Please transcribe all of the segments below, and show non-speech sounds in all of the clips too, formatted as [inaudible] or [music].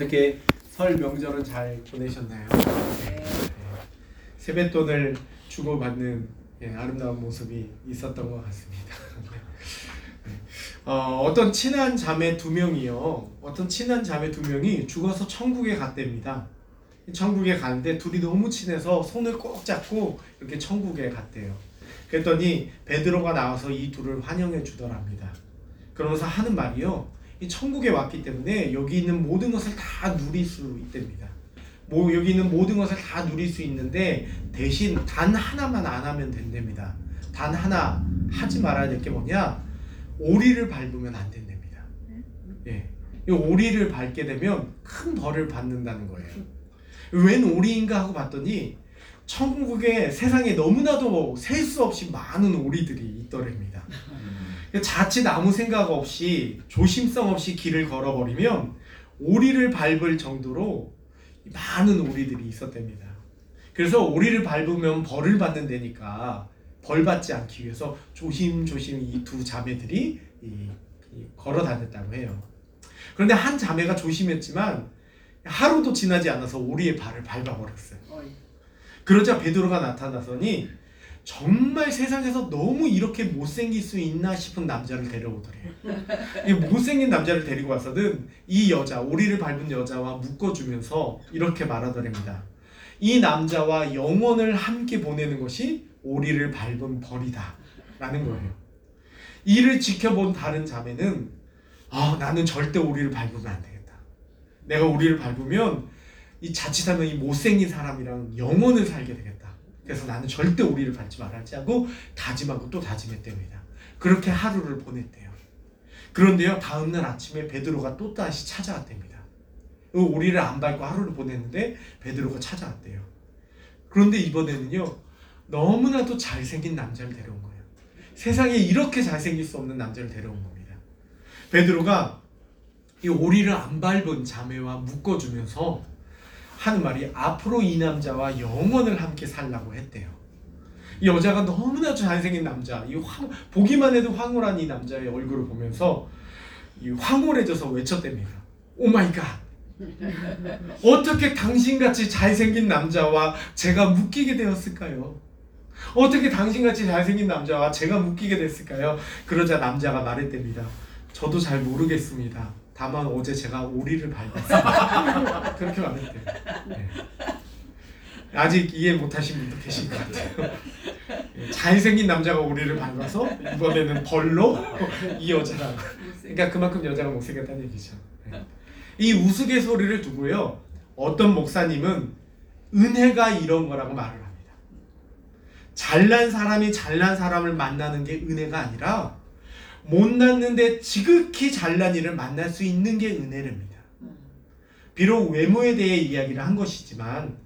어떻게 설 명절은 잘 보내셨나요? 네. 세뱃돈을 주고받는 예, 아름다운 모습이 있었던 것 같습니다. [laughs] 네. 어, 어떤 친한 자매 두 명이요. 어떤 친한 자매 두 명이 죽어서 천국에 갔답니다. 천국에 가는데 둘이 너무 친해서 손을 꼭 잡고 이렇게 천국에 갔대요. 그랬더니 베드로가 나와서 이 둘을 환영해 주더랍니다. 그러면서 하는 말이요. 이 천국에 왔기 때문에 여기 있는 모든 것을 다 누릴 수 있답니다. 뭐 여기 있는 모든 것을 다 누릴 수 있는데 대신 단 하나만 안 하면 된답니다. 단 하나 하지 말아야 될 게 뭐냐? 오리를 밟으면 안 된답니다. 예. 이 오리를 밟게 되면 큰 벌을 받는다는 거예요. 웬 오리인가 하고 봤더니 천국에 세상에 너무나도 셀 수 없이 많은 오리들이 있더랍니다. 자칫 아무 생각 없이 조심성 없이 길을 걸어버리면 오리를 밟을 정도로 많은 오리들이 있었답니다. 그래서 오리를 밟으면 벌을 받는다니까 벌 받지 않기 위해서 조심조심 이 두 자매들이 이, 이 걸어 다녔다고 해요. 그런데 한 자매가 조심했지만 하루도 지나지 않아서 오리의 발을 밟아버렸어요. 그러자 베드로가 나타나서니 정말 세상에서 너무 이렇게 못생길 수 있나 싶은 남자를 데려오더래요. 이 못생긴 남자를 데리고 와서는 이 여자, 오리를 밟은 여자와 묶어주면서 이렇게 말하더랍니다. 이 남자와 영원을 함께 보내는 것이 오리를 밟은 벌이다. 라는 거예요. 이를 지켜본 다른 자매는 아, 나는 절대 오리를 밟으면 안 되겠다. 내가 오리를 밟으면 이 자칫하면 이 못생긴 사람이랑 영원을 살게 되겠다. 그래서 나는 절대 오리를 밟지 말았지 하고 다짐하고 또 다짐했답니다. 그렇게 하루를 보냈대요. 그런데요 다음날 아침에 베드로가 또 다시 찾아왔답니다. 그 오리를 안 밟고 하루를 보냈는데 베드로가 찾아왔대요. 그런데 이번에는요 너무나도 잘생긴 남자를 데려온 거예요. 세상에 이렇게 잘생길 수 없는 남자를 데려온 겁니다. 베드로가 이 오리를 안 밟은 자매와 묶어주면서 하는 말이 앞으로 이 남자와 영원을 함께 살라고 했대요. 이 여자가 너무나 잘생긴 남자, 이 황, 보기만 해도 황홀한 이 남자의 얼굴을 보면서 이 황홀해져서 외쳤답니다. Oh my God. 어떻게 당신같이 잘생긴 남자와 제가 묶이게 되었을까요? 어떻게 당신같이 잘생긴 남자와 제가 묶이게 됐을까요? 그러자 남자가 말했답니다. 저도 잘 모르겠습니다. 다만 어제 제가 오리를 밟았어요. [laughs] 그렇게 말했대요. 네. 아직 이해 못하신 분도 계신 것 같아요. 예, 잘생긴 남자가 오리를 밟아서 이번에는 벌로 이 여자랑 그러니까 그만큼 여자가 못생겼다는 얘기죠. 네. 이 우스갯소리를 두고요. 어떤 목사님은 은혜가 이런 거라고 말을 합니다. 잘난 사람이 잘난 사람을 만나는 게 은혜가 아니라 못났는데 지극히 잘난 일을 만날 수 있는 게 은혜랍니다. 비록 외모에 대해 이야기를 한 것이지만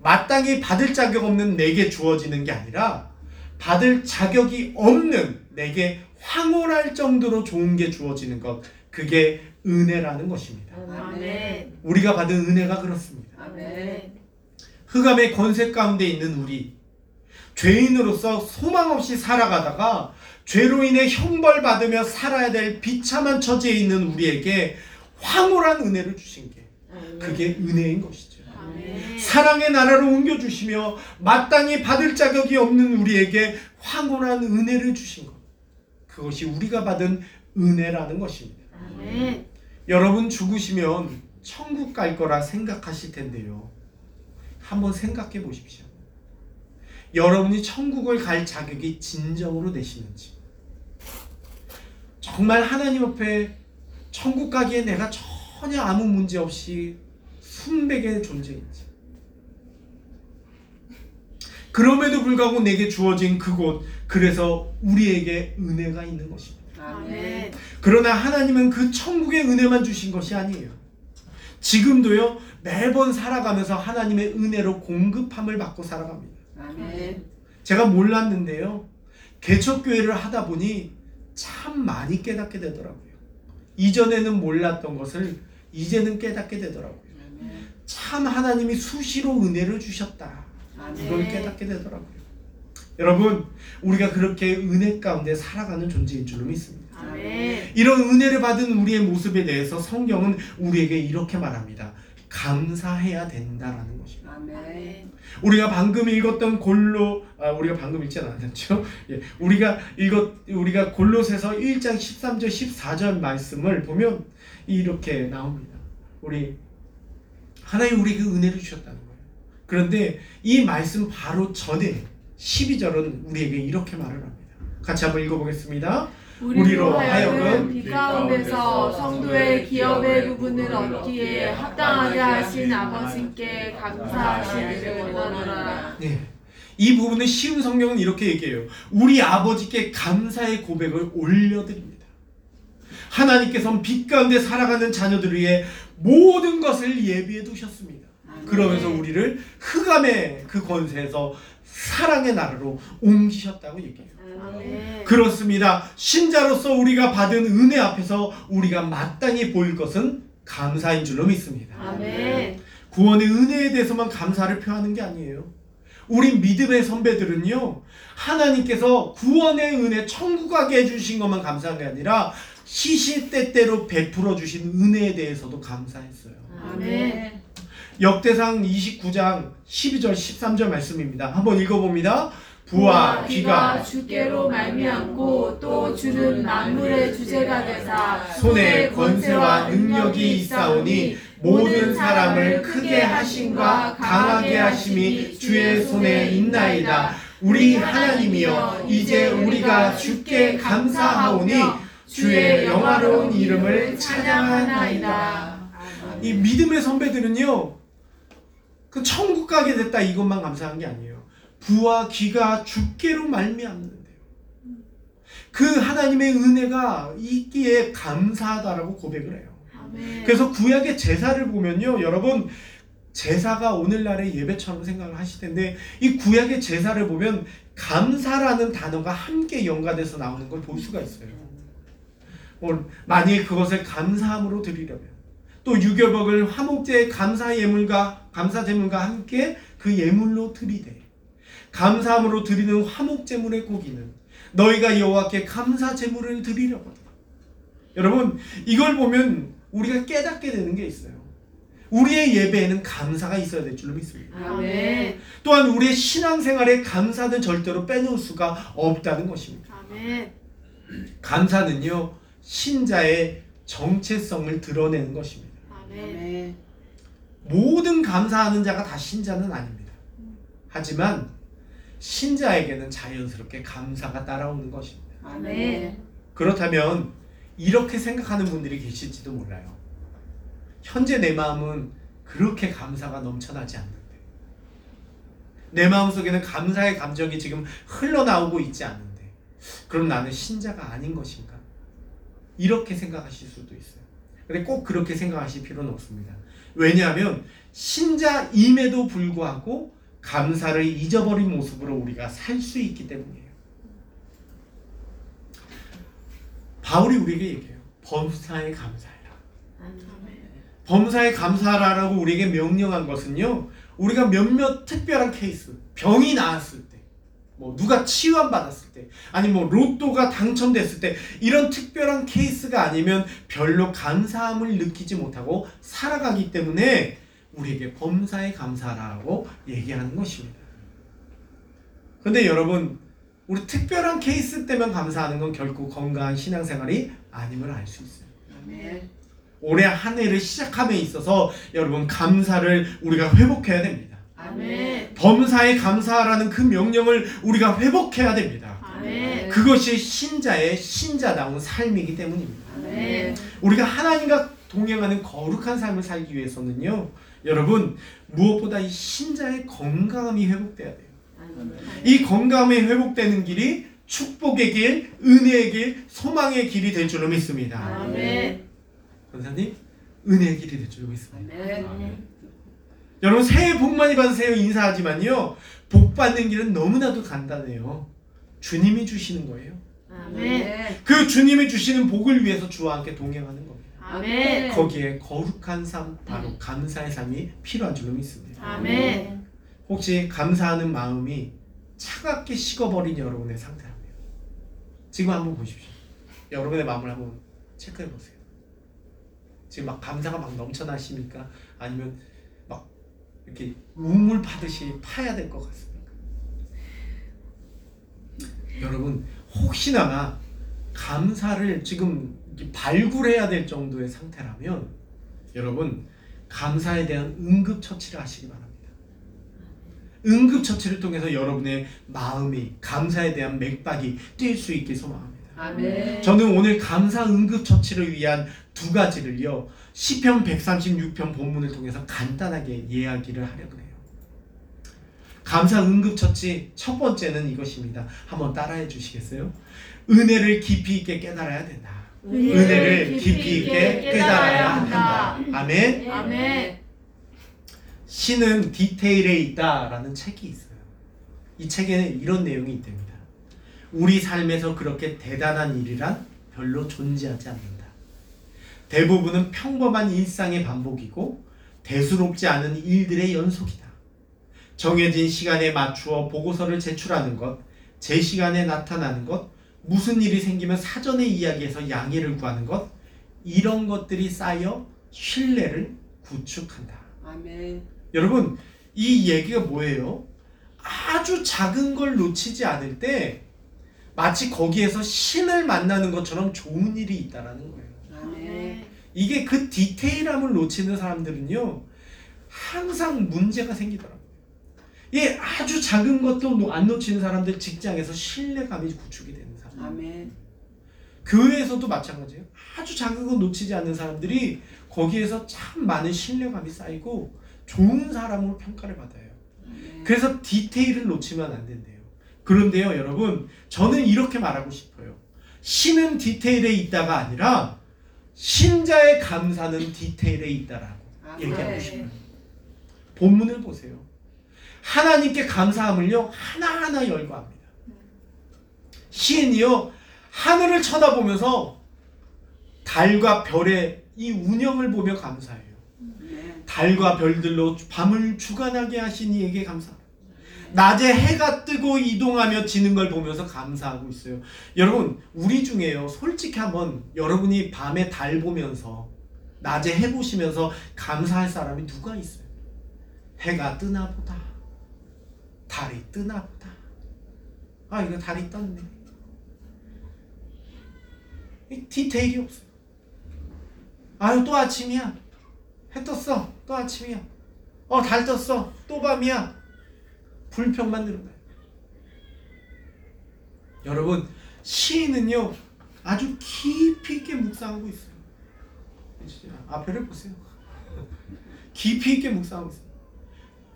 마땅히 받을 자격 없는 내게 주어지는 게 아니라 받을 자격이 없는 내게 황홀할 정도로 좋은 게 주어지는 것 그게 은혜라는 것입니다. 아멘. 우리가 받은 은혜가 그렇습니다. 아멘. 흑암의 권세 가운데 있는 우리 죄인으로서 소망 없이 살아가다가 죄로 인해 형벌 받으며 살아야 될 비참한 처지에 있는 우리에게 황홀한 은혜를 주신 게 그게 은혜인 것이죠. 아멘. 사랑의 나라로 옮겨 주시며 마땅히 받을 자격이 없는 우리에게 황홀한 은혜를 주신 것. 그것이 우리가 받은 은혜라는 것입니다. 아멘. 여러분 죽으시면 천국 갈 거라 생각하실 텐데요. 한번 생각해 보십시오. 여러분이 천국을 갈 자격이 진정으로 되시는지. 정말 하나님 앞에 천국 가기에 내가 전혀 아무 문제 없이 순백의 존재인지. 그럼에도 불구하고 내게 주어진 그곳, 그래서 우리에게 은혜가 있는 것입니다. 아멘. 그러나 하나님은 그 천국의 은혜만 주신 것이 아니에요. 지금도요, 매번 살아가면서 하나님의 은혜로 공급함을 받고 살아갑니다. 아멘. 제가 몰랐는데요, 개척교회를 하다 보니 참 많이 깨닫게 되더라고요. 이전에는 몰랐던 것을 이제는 깨닫게 되더라고요. 참 하나님이 수시로 은혜를 주셨다. 이걸 깨닫게 되더라고요. 여러분, 우리가 그렇게 은혜 가운데 살아가는 존재인 줄로 믿습니다. 이런 은혜를 받은 우리의 모습에 대해서 성경은 우리에게 이렇게 말합니다. 감사해야 된다라는 것입니다. 아멘. 우리가 방금 읽었던 골로 아, 우리가 방금 읽지 않았죠? 예, 우리가 읽었 우리가 골로새서 1장 13절 14절 말씀을 보면 이렇게 나옵니다. 우리 하나님 우리에게 은혜를 주셨다는 거예요. 그런데 이 말씀 바로 전에 12절은 우리에게 이렇게 말을 합니다. 같이 한번 읽어보겠습니다. 우리로 하여금 빛 가운데서 성도의 기업의 부분을 얻기에 합당하게 하신 아버지께 감사하시기를 원하노라. 네. 이 부분은 쉬운 성경은 이렇게 얘기해요. 우리 아버지께 감사의 고백을 올려드립니다. 하나님께서는 빛 가운데 살아가는 자녀들을 위해 모든 것을 예비해 두셨습니다. 그러면서 우리를 흑암의 그 권세에서 사랑의 나라로 옮기셨다고 얘기해요. 아멘. 그렇습니다. 신자로서 우리가 받은 은혜 앞에서 우리가 마땅히 보일 것은 감사인 줄로 믿습니다. 아멘. 구원의 은혜에 대해서만 감사를 표하는 게 아니에요. 우리 믿음의 선배들은요, 하나님께서 구원의 은혜, 천국 가게 해주신 것만 감사한 게 아니라 시시때때로 베풀어 주신 은혜에 대해서도 감사했어요. 아멘. 역대상 29장 12절 13절 말씀입니다. 한번 읽어봅니다. 부와 귀가 주께로 말미암고 또 주는 만물의 주제가 되사 손에 권세와 능력이 있사오니 모든 사람을 크게 하심과 강하게 하심이 주의 손에 있나이다. 우리 하나님이여 이제 우리가 주께 감사하오니 주의 영화로운 이름을 찬양하나이다. 이 믿음의 선배들은요, 그 천국 가게 됐다 이것만 감사한 게 아니에요. 부와 귀가 주께로 말미암는데요. 그 하나님의 은혜가 있기에 감사하다라고 고백을 해요. 아멘. 그래서 구약의 제사를 보면요, 여러분 제사가 오늘날의 예배처럼 생각을 하실 텐데 이 구약의 제사를 보면 감사라는 단어가 함께 연관돼서 나오는 걸 볼 수가 있어요. 뭐, 만일 그것을 감사함으로 드리려면 또 유교복을 화목제의 감사 예물과 감사 제물과 함께 그 예물로 드리되 감사함으로 드리는 화목 제물의 고기는 너희가 여호와께 감사 제물을 드리려거든. 여러분 이걸 보면 우리가 깨닫게 되는 게 있어요. 우리의 예배에는 감사가 있어야 될 줄로 믿습니다. 아멘. 또한 우리의 신앙생활에 감사는 절대로 빼놓을 수가 없다는 것입니다. 아멘. 감사는요 신자의 정체성을 드러내는 것입니다. 아멘. 모든 감사하는 자가 다 신자는 아닙니다. 하지만 신자에게는 자연스럽게 감사가 따라오는 것입니다. 아멘. 그렇다면 이렇게 생각하는 분들이 계실지도 몰라요. 현재 내 마음은 그렇게 감사가 넘쳐나지 않는데 내 마음속에는 감사의 감정이 지금 흘러나오고 있지 않는데 그럼 나는 신자가 아닌 것인가? 이렇게 생각하실 수도 있어요. 근데 꼭 그렇게 생각하실 필요는 없습니다. 왜냐하면 신자임에도 불구하고 감사를 잊어버린 모습으로 우리가 살 수 있기 때문이에요. 바울이 우리에게 얘기해요. 범사에 감사해라. 범사에 감사하라고 우리에게 명령한 것은요. 우리가 몇몇 특별한 케이스, 병이 나았을 때, 뭐 누가 치유함 받았을 때, 아니 뭐 로또가 당첨됐을 때 이런 특별한 케이스가 아니면 별로 감사함을 느끼지 못하고 살아가기 때문에 우리에게 범사에 감사하라고 얘기하는 것입니다. 근데 여러분, 우리 특별한 케이스 때만 감사하는 건 결코 건강한 신앙생활이 아님을 알 수 있어요. 올해 한 해를 시작함에 있어서 여러분 감사를 우리가 회복해야 됩니다. 아멘. 범사에 감사하라는 그 명령을 우리가 회복해야 됩니다. 아멘. 그것이 신자의 신자다운 삶이기 때문입니다. 아멘. 우리가 하나님과 동행하는 거룩한 삶을 살기 위해서는요, 여러분 무엇보다 이 신자의 건강함이 회복돼야 돼요. 이 건강함이 회복되는 길이 축복의 길, 은혜의 길, 소망의 길이 될 줄로 믿습니다. 아멘. 권사님, 은혜의 길이 될 줄로 믿습니다. 아멘. 여러분 새해 복 많이 받으세요 인사하지만요 복 받는 길은 너무나도 간단해요 주님이 주시는 거예요 아멘. 그 주님이 주시는 복을 위해서 주와 함께 동행하는 겁니다 아멘. 거기에 거룩한 삶 바로 감사의 삶이 필요한 줄로 믿습니다 아멘. 혹시 감사하는 마음이 차갑게 식어버린 여러분의 상태라면 지금 한번 보십시오 여러분의 마음을 한번 체크해 보세요. 지금 막 감사가 막 넘쳐나십니까? 아니면 막 이렇게 우물 파듯이 파야 될 것 같습니까? 여러분 혹시나 감사를 지금 발굴해야 될 정도의 상태라면 여러분 감사에 대한 응급 처치를 하시기 바랍니다. 응급 처치를 통해서 여러분의 마음이 감사에 대한 맥박이 뛸 수 있게 소망합니다. 아멘. 저는 오늘 감사 응급 처치를 위한 두 가지를요 시편 136편 본문을 통해서 간단하게 이야기를 하려고 해요. 감사 응급처치 첫 번째는 이것입니다. 한번 따라해 주시겠어요? 은혜를 깊이 있게 깨달아야 된다. 은혜를 깊이 있게 깨달아야 한다. 아멘. 아멘. 신은 디테일에 있다라는 책이 있어요. 이 책에는 이런 내용이 있답니다. 우리 삶에서 그렇게 대단한 일이란 별로 존재하지 않는다. 대부분은 평범한 일상의 반복이고 대수롭지 않은 일들의 연속이다. 정해진 시간에 맞추어 보고서를 제출하는 것, 제 시간에 나타나는 것, 무슨 일이 생기면 사전에 이야기해서 양해를 구하는 것, 이런 것들이 쌓여 신뢰를 구축한다. 아멘. 여러분 이 얘기가 뭐예요? 아주 작은 걸 놓치지 않을 때 마치 거기에서 신을 만나는 것처럼 좋은 일이 있다라는 거예요. 이게 그 디테일함을 놓치는 사람들은요 항상 문제가 생기더라고요. 예, 아주 작은 것도 안 놓치는 사람들 직장에서 신뢰감이 구축이 되는 사람. 아멘. 교회에서도 마찬가지예요. 아주 작은 거 놓치지 않는 사람들이 거기에서 참 많은 신뢰감이 쌓이고 좋은 사람으로 평가를 받아요. 아멘. 그래서 디테일을 놓치면 안 된대요. 그런데요, 여러분, 저는 이렇게 말하고 싶어요. 신은 디테일에 있다가 아니라 신자의 감사는 디테일에 있다라고 얘기하고 아멘. 싶어요. 본문을 보세요. 하나님께 감사함을요 하나하나 열거합니다. 시인이요 하늘을 쳐다보면서 달과 별의 이 운영을 보며 감사해요. 아멘. 달과 별들로 밤을 주관하게 하신 이에게 감사합니다. 낮에 해가 뜨고 이동하며 지는 걸 보면서 감사하고 있어요. 여러분, 우리 중에요. 솔직히 한번 여러분이 밤에 달 보면서 낮에 해 보시면서 감사할 사람이 누가 있어요? 해가 뜨나 보다. 달이 뜨나 보다. 아, 이거 달이 떴네. 이 디테일이 없어요. 아유, 또 아침이야. 해 떴어. 또 아침이야. 어, 달 떴어. 또 밤이야. 불평만 들은 거예요. 여러분, 시인은요, 아주 깊이 있게 묵상하고 있어요. 앞에를 보세요. [laughs] 깊이 있게 묵상하고 있어요.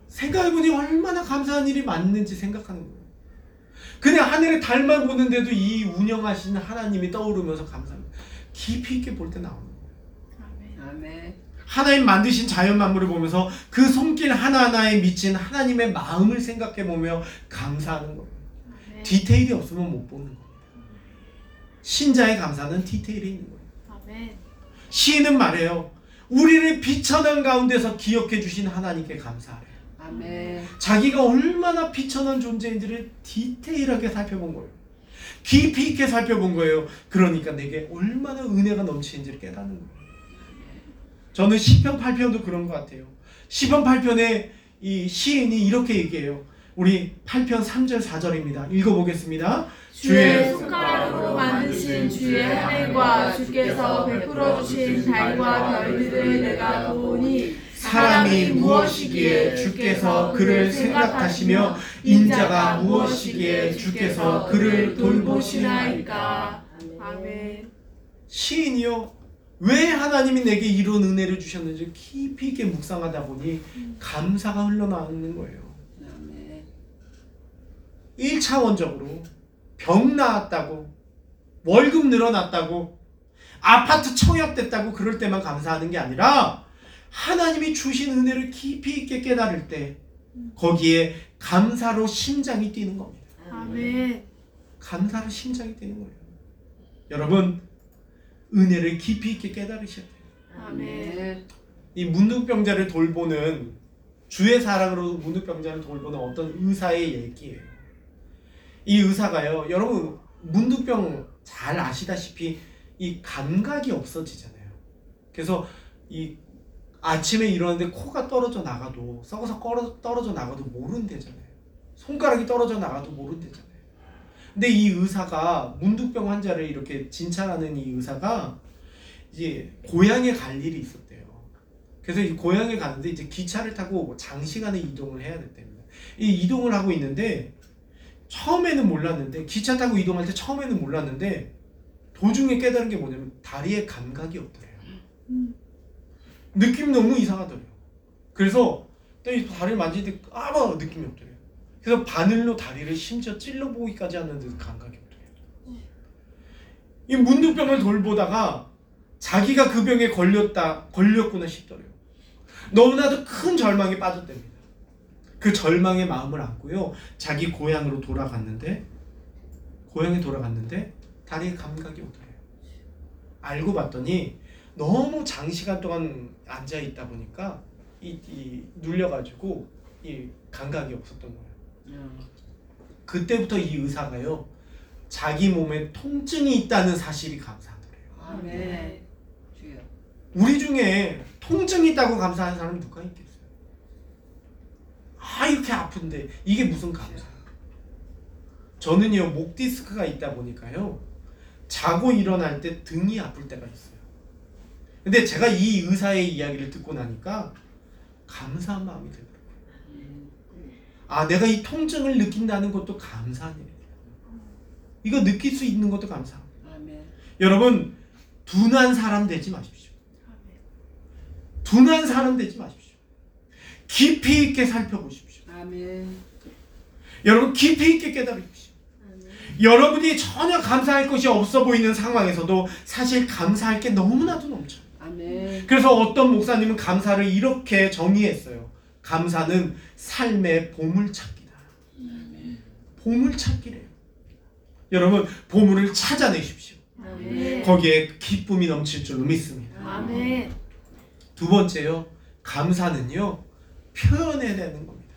생각해보니 얼마나 감사한 일이 많은지 생각하는 거예요. 그냥 하늘의 달만 보는데도 이 운영하시는 하나님이 떠오르면서 감사합니다. 깊이 있게 볼 때 나오는 거예요. 아멘. 하나님 만드신 자연 만물을 보면서 그 손길 하나하나에 미친 하나님의 마음을 생각해 보며 감사하는 거예요. 디테일이 없으면 못 보는 겁니다. 신자의 감사는 디테일이 있는 거예요. 아멘. 시인은 말해요. 우리를 비천한 가운데서 기억해 주신 하나님께 감사하래요. 아멘. 자기가 얼마나 비천한 존재인지를 디테일하게 살펴본 거예요. 깊이 있게 살펴본 거예요. 그러니까 내게 얼마나 은혜가 넘치는지를 깨닫는 거예요. 저는 시편 8편도 그런 것 같아요. 시편 8편에 이 시인이 이렇게 얘기해요. 우리 8편 3절 4절입니다. 읽어보겠습니다. 주의 손가락으로 만드신 주의 하늘과 주께서 베풀어 주신 달과 별들을 내가 보니 사람이 무엇이기에 주께서 그를 생각하시며 인자가 무엇이기에 주께서 그를 돌보시나이까. 아멘. 시인이요 왜 하나님이 내게 이런 은혜를 주셨는지 깊이 있게 묵상하다 보니 감사가 흘러나오는 거예요. 아멘. 1차원적으로 병 나았다고 월급 늘어났다고 아파트 청약됐다고 그럴 때만 감사하는 게 아니라 하나님이 주신 은혜를 깊이 있게 깨달을 때 거기에 감사로 심장이 뛰는 겁니다. 아멘. 감사로 심장이 뛰는 거예요. 여러분 은혜를 깊이 있게 깨달으셔야 돼요. 아멘. 이 문둥병자를 돌보는 주의 사랑으로 문둥병자를 돌보는 어떤 의사의 얘기예요. 이 의사가요. 여러분 문둥병 잘 아시다시피 이 감각이 없어지잖아요. 그래서 이 아침에 일어났는데 코가 떨어져 나가도 썩어서 떨어져 나가도 모른대잖아요. 손가락이 떨어져 나가도 모른대잖아요. 근데 이 의사가 문득병 환자를 이렇게 진찰하는 이 의사가 이제 고향에 갈 일이 있었대요. 그래서 이 고향에 가는데 이제 기차를 타고 뭐 장시간의 이동을 해야 됐답니다. 이 이동을 하고 있는데 처음에는 몰랐는데 기차 타고 이동할 때 처음에는 몰랐는데 도중에 깨달은 게 뭐냐면 다리에 감각이 없더래요. 느낌이 너무 이상하더래요. 그래서 이 다리를 만지는데 아무 느낌이 없더래요. 그래서 바늘로 다리를 심지어 찔러보기까지 하는데도 감각이 없더래요. 이 문득병을 돌보다가 자기가 그 병에 걸렸다 걸렸구나 싶더래요. 너무나도 큰 절망에 빠졌답니다. 그 절망의 마음을 안고요. 자기 고향으로 돌아갔는데 고향에 돌아갔는데 다리에 감각이 오더래요. 알고 봤더니 너무 장시간 동안 앉아 있다 보니까 이, 이 눌려가지고 이 감각이 없었던 거예요. 그때부터 이 의사가요 자기 몸에 통증이 있다는 사실이 감사하더래요. 아멘. 주여. 우리 중에 통증이 있다고 감사하는 사람 누가 있겠어요? 아 이렇게 아픈데 이게 무슨 감사예요? 저는요 목 디스크가 있다 보니까요 자고 일어날 때 등이 아플 때가 있어요. 근데 제가 이 의사의 이야기를 듣고 나니까 감사한 마음이 들더라고요. 아 내가 이 통증을 느낀다는 것도 감사한 일이에요. 이거 느낄 수 있는 것도 감사합니다. 아멘. 여러분 둔한 사람 되지 마십시오. 둔한 사람 되지 마십시오. 깊이 있게 살펴보십시오. 아멘. 여러분 깊이 있게 깨달으십시오. 여러분이 전혀 감사할 것이 없어 보이는 상황에서도 사실 감사할 게 너무나도 넘쳐요. 아멘. 그래서 어떤 목사님은 감사를 이렇게 정의했어요. 감사는 삶의 보물찾기다. 보물찾기래요. 여러분 보물을 찾아내십시오. 아멘. 거기에 기쁨이 넘칠 줄로 믿습니다. 아멘. 두 번째요. 감사는요. 표현해야 되는 겁니다.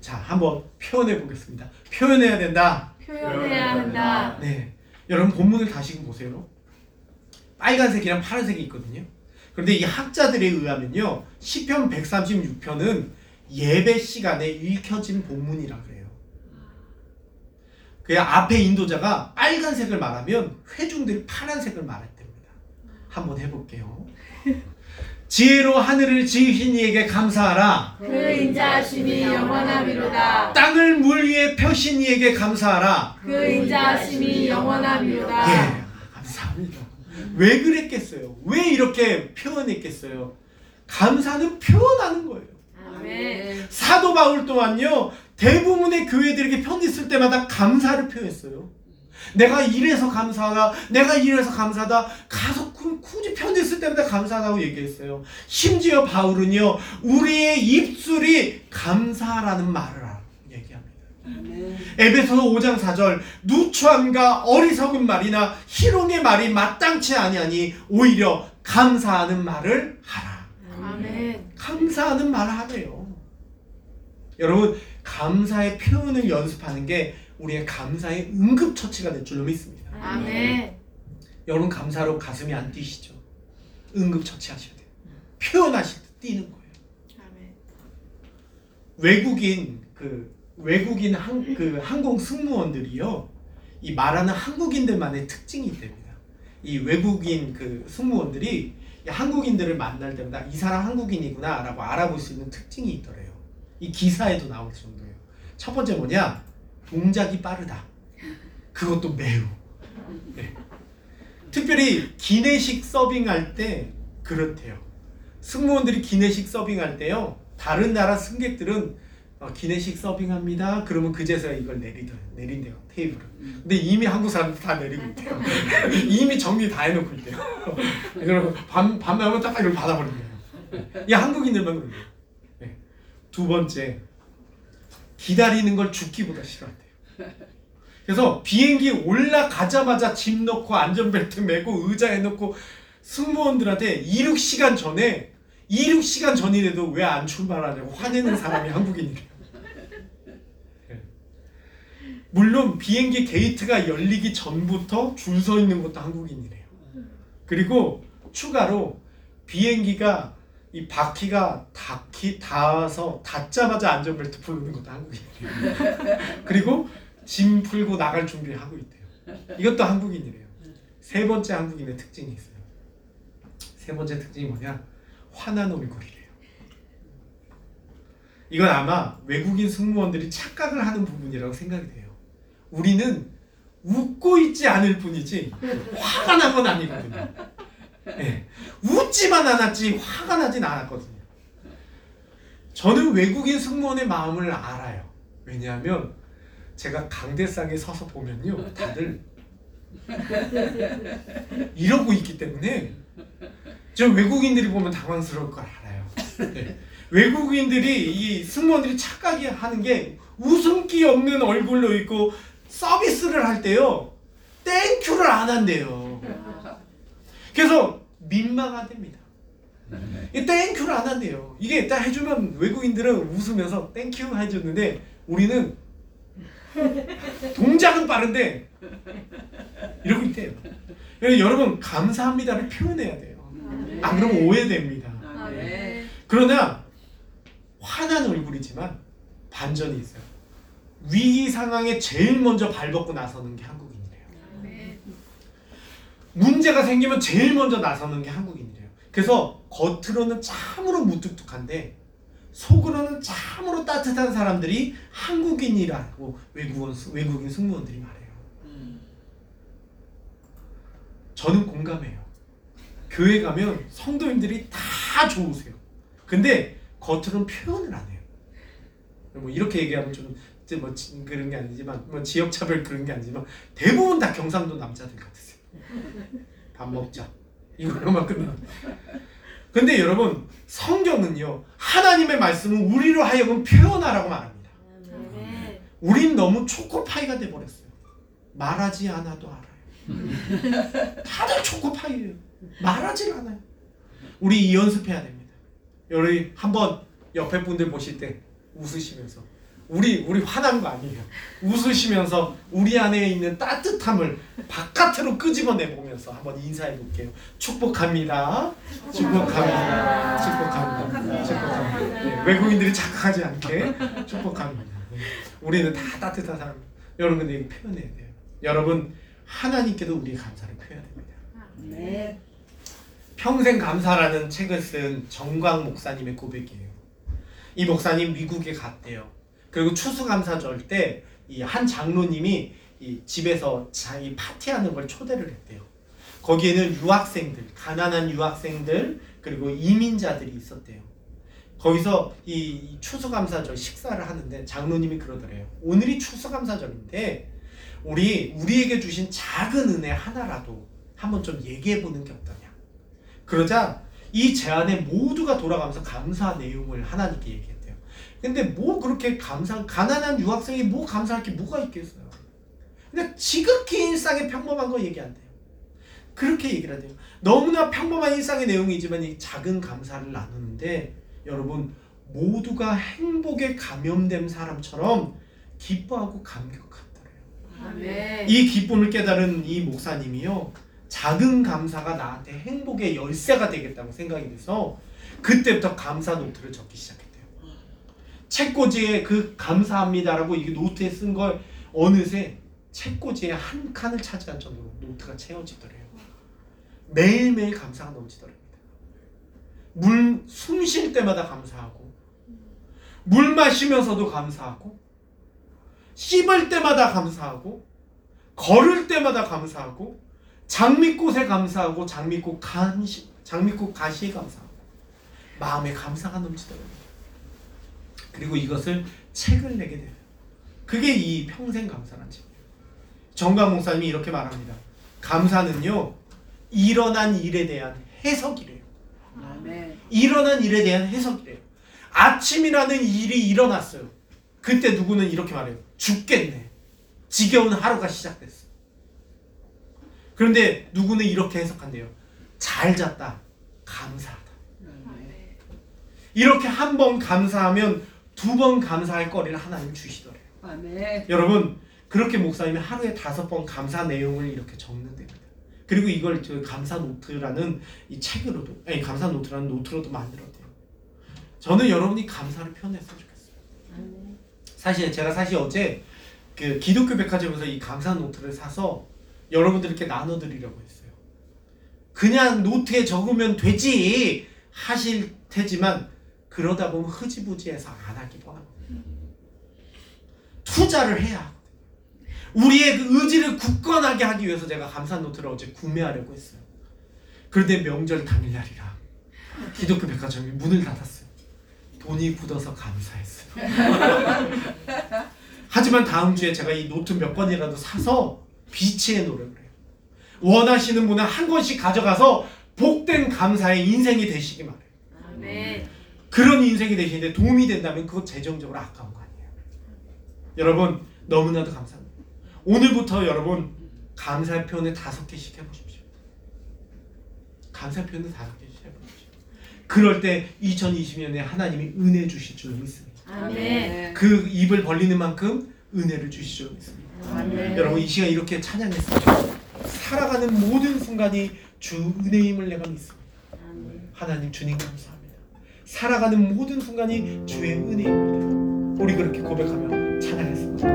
자, 한번 표현해 보겠습니다. 표현해야 된다. 표현해야 한다. 네. 여러분 본문을 다시 보세요. 빨간색이랑 파란색이 있거든요. 그런데 이 학자들에 의하면요. 시편 136편은 예배 시간에 읽혀진 본문이라 그래요. 그 앞에 인도자가 빨간색을 말하면 회중들이 파란색을 말했답니다. 한번 해볼게요. 지혜로 하늘을 지으신 이에게 감사하라. 그 인자하심이 영원함이로다. 땅을 물 위에 펴신 이에게 감사하라. 그 인자하심이 영원함이로다. 예. 왜 그랬겠어요? 왜 이렇게 표현했겠어요? 감사는 표현하는 거예요. 아멘. 사도 바울 또한요, 대부분의 교회들에게 편지 쓸 때마다 감사를 표했어요. 내가 이래서 감사하다, 내가 이래서 감사하다, 가서 구- 굳이 편지 쓸 때마다 감사하다고 얘기했어요. 심지어 바울은요, 우리의 입술이 감사라는 말을. 에베소서 5장 4절 누추함과 어리석은 말이나 희롱의 말이 마땅치 아니하니 오히려 감사하는 말을 하라. 아멘. 감사하는 말을 하래요. 여러분 감사의 표현을 연습하는 게 우리의 감사의 응급처치가 될 줄로 믿습니다. 아멘. 여러분 감사로 가슴이 안 뛰시죠? 응급처치하셔야 돼요. 표현하실 때 뛰는 거예요. 아멘. 외국인 그 외국인 항, 그 항공 승무원들이요 이 말하는 한국인들만의 특징이 있답니다. 이 외국인 그 승무원들이 이 한국인들을 만날 때마다 이 사람 한국인이구나라고 알아볼 수 있는 특징이 있더래요. 이 기사에도 나올 정도예요. 첫 번째 뭐냐 동작이 빠르다. 그것도 매우. 네. 특별히 기내식 서빙할 때 그렇대요. 승무원들이 기내식 서빙할 때요 다른 나라 승객들은 어, 기내식 서빙합니다. 그러면 그제서야 이걸 내리더 내린대요 테이블을. 근데 이미 한국 사람들 다 내리고 있대요. [laughs] 이미 정리 다 해놓고 있대요. [laughs] 그러면 밤 밤에 하면 딱 이걸 받아버린대요. 이 한국인들만 그런대요. 네. 두 번째 기다리는 걸 죽기보다 싫어한대요. 그래서 비행기 올라가자마자 짐 넣고 안전벨트 메고 의자에 넣고 승무원들한테 2, 6시간 전에 2, 6시간 전이라도 왜 안 출발하냐고 화내는 사람이 한국인이래요. 예. 물론 비행기 게이트가 열리기 전부터 줄 서 있는 것도 한국인이래요. 그리고 추가로 비행기가 이 바퀴가 닿기 닿아서 닿자마자 안전벨트 풀는 것도 한국인이래요. [laughs] 그리고 짐 풀고 나갈 준비하고 있대요. 이것도 한국인이래요. 세 번째 한국인의 특징이 있어요. 세 번째 특징이 뭐냐? 화난 얼굴이래요. 이건 아마 외국인 승무원들이 착각을 하는 부분이라고 생각이 돼요. 우리는 웃고 있지 않을 뿐이지 화가 난 건 아니거든요. 예, 웃지만 않았지 화가 나진 않았거든요. 저는 외국인 승무원의 마음을 알아요. 왜냐하면 제가 강대상에 서서 보면요, 다들 이러고 있기 때문에 저 외국인들이 보면 당황스러울 걸 알아요. 네. 외국인들이 이 승무원들이 착각이 하는 게 웃음기 없는 얼굴로 있고 서비스를 할 때요 thank you를 안 한대요. 그래서 민망하답니다. 이 thank you를 안 한대요. 이게 딱 해주면 외국인들은 웃으면서 thank you 해줬는데 우리는 동작은 빠른데 이러고 있대요. 여러분 감사합니다를 표현해야 돼요. 안 그러면 오해됩니다. 아멘. 그러나 화난 얼굴이지만 반전이 있어요. 위기 상황에 제일 먼저 발벗고 나서는 게 한국인이래요. 문제가 생기면 제일 먼저 나서는 게 한국인이래요. 그래서 겉으로는 참으로 무뚝뚝한데 속으로는 참으로 따뜻한 사람들이 한국인이라고 외국인, 외국인 승무원들이 말해요. 음. 저는 공감해요. 교회 가면 성도님들이 다 좋으세요. 근데 겉으로는 표현을 안 해요. 뭐 이렇게 얘기하면 좀 이제 뭐 지- 그런 게 아니지만 뭐 지역 차별 그런 게 아니지만 대부분 다 경상도 남자들 같으세요. 밥 먹자 이거로만 끝나. 근데 여러분 성경은요 하나님의 말씀은 우리로 하여금 표현하라고 말합니다. 우린 너무 초코파이가 돼 버렸어요. 말하지 않아도 알아요. 다들 초코파이예요. 말하지 않아요. 우리 이 연습해야 됩니다. 여러분 한번 옆에 분들 보실 때 웃으시면서 우리 우리 화난 거 아니에요. 웃으시면서 우리 안에 있는 따뜻함을 바깥으로 끄집어내 보면서 한번 인사해 볼게요. 축복합니다. 축복합니다. 축복합니다. 축복합니다. 네, 외국인들이 착각하지 않게 축복합니다. 네. 우리는 다 따뜻한 사람. 여러분 근데 이거 표현해야 돼요. 여러분 하나님께도 우리의 감사를 표현해야 됩니다. 네. 평생 감사라는 책을 쓴 정광 목사님의 고백이에요. 이 목사님 미국에 갔대요. 그리고 추수감사절 때 이 한 장로님이 이 집에서 자기 파티하는 걸 초대를 했대요. 거기에는 유학생들, 가난한 유학생들 그리고 이민자들이 있었대요. 거기서 이 추수감사절 식사를 하는데 장로님이 그러더래요. 오늘이 추수감사절인데 우리 우리에게 주신 작은 은혜 하나라도 한번 좀 얘기해 보는 게 어떠냐. 그러자 이 제안에 모두가 돌아가면서 감사 내용을 하나님께 얘기했대요. 근데 뭐 그렇게 감사 가난한 유학생이 뭐 감사할 게 뭐가 있겠어요. 그냥 지극히 일상의 평범한 거 얘기한대요. 그렇게 얘기를 한대요. 너무나 평범한 일상의 내용이지만 이 작은 감사를 나누는데 여러분 모두가 행복에 감염된 사람처럼 기뻐하고 감격하더래요. 아멘. 이 기쁨을 깨달은 이 목사님이요 작은 감사가 나한테 행복의 열쇠가 되겠다고 생각이 돼서 그때부터 감사 노트를 적기 시작했대요. 책꽂이에 그 감사합니다라고 이 노트에 쓴 걸 어느새 책꽂이에 한 칸을 차지할 정도로 노트가 채워지더래요. 매일매일 감사가 넘치더랍니다. 물 숨 쉴 때마다 감사하고 물 마시면서도 감사하고 씹을 때마다 감사하고 걸을 때마다 감사하고 장미꽃에 감사하고 장미꽃 간시 장미꽃 가시에 감사하고 마음에 감사가 넘치더라고요. 그리고 이것을 책을 내게 돼요. 그게 이 평생 감사란 책이에요. 정강 목사님이 이렇게 말합니다. 감사는요 일어난 일에 대한 해석이래요. 아멘. 일어난 일에 대한 해석이래요. 아침이라는 일이 일어났어요. 그때 누구는 이렇게 말해요. 죽겠네. 지겨운 하루가 시작됐어. 그런데 누구는 이렇게 해석한대요. 잘 잤다. 감사하다. 이렇게 한 번 감사하면 두 번 감사할 거리를 하나님 주시더래요. 아멘. 여러분 그렇게 목사님이 하루에 다섯 번 감사 내용을 이렇게 적는답니다. 그리고 이걸 저 감사 노트라는 이 책으로도 아니 감사 노트라는 노트로도 만들었대요. 저는 여러분이 감사를 표현했으면 좋겠어요. 사실 제가 사실 어제 그 기독교 백화점에서 이 감사 노트를 사서 여러분들께 나눠드리려고 했어요. 그냥 노트에 적으면 되지 하실 테지만 그러다 보면 흐지부지해서 안 하기 뻔합니다. 투자를 해야 하거든요. 우리의 그 의지를 굳건하게 하기 위해서 제가 감사 노트를 어제 구매하려고 했어요. 그런데 명절 당일날이라 기독교 백화점이 문을 닫았어요. 돈이 굳어서 감사했어요. [laughs] 하지만 다음 주에 제가 이 노트 몇 권이라도 사서 비치해 놓으려고 해요. 원하시는 분은 한 권씩 가져가서 복된 감사의 인생이 되시기 바래요. 아멘. 그런 인생이 되시는데 도움이 된다면 그건 재정적으로 아까운 거 아니에요. 여러분 너무나도 감사합니다. 오늘부터 여러분 감사 표현을 다섯 개씩 해보십시오. 감사 표현을 다섯 개씩 해보십시오. 그럴 때 2020년에 하나님이 은혜 주실 줄 믿습니다. 아멘. 그 입을 벌리는 만큼 은혜를 주실 줄 믿습니다. 아멘. 여러분 이 시간 이렇게 찬양했어요. 살아가는 모든 순간이 주 은혜임을 내가 믿습니다. 하나님 주님 감사합니다. 살아가는 모든 순간이 주의 은혜입니다. 우리 그렇게 고백하며 찬양했습니다.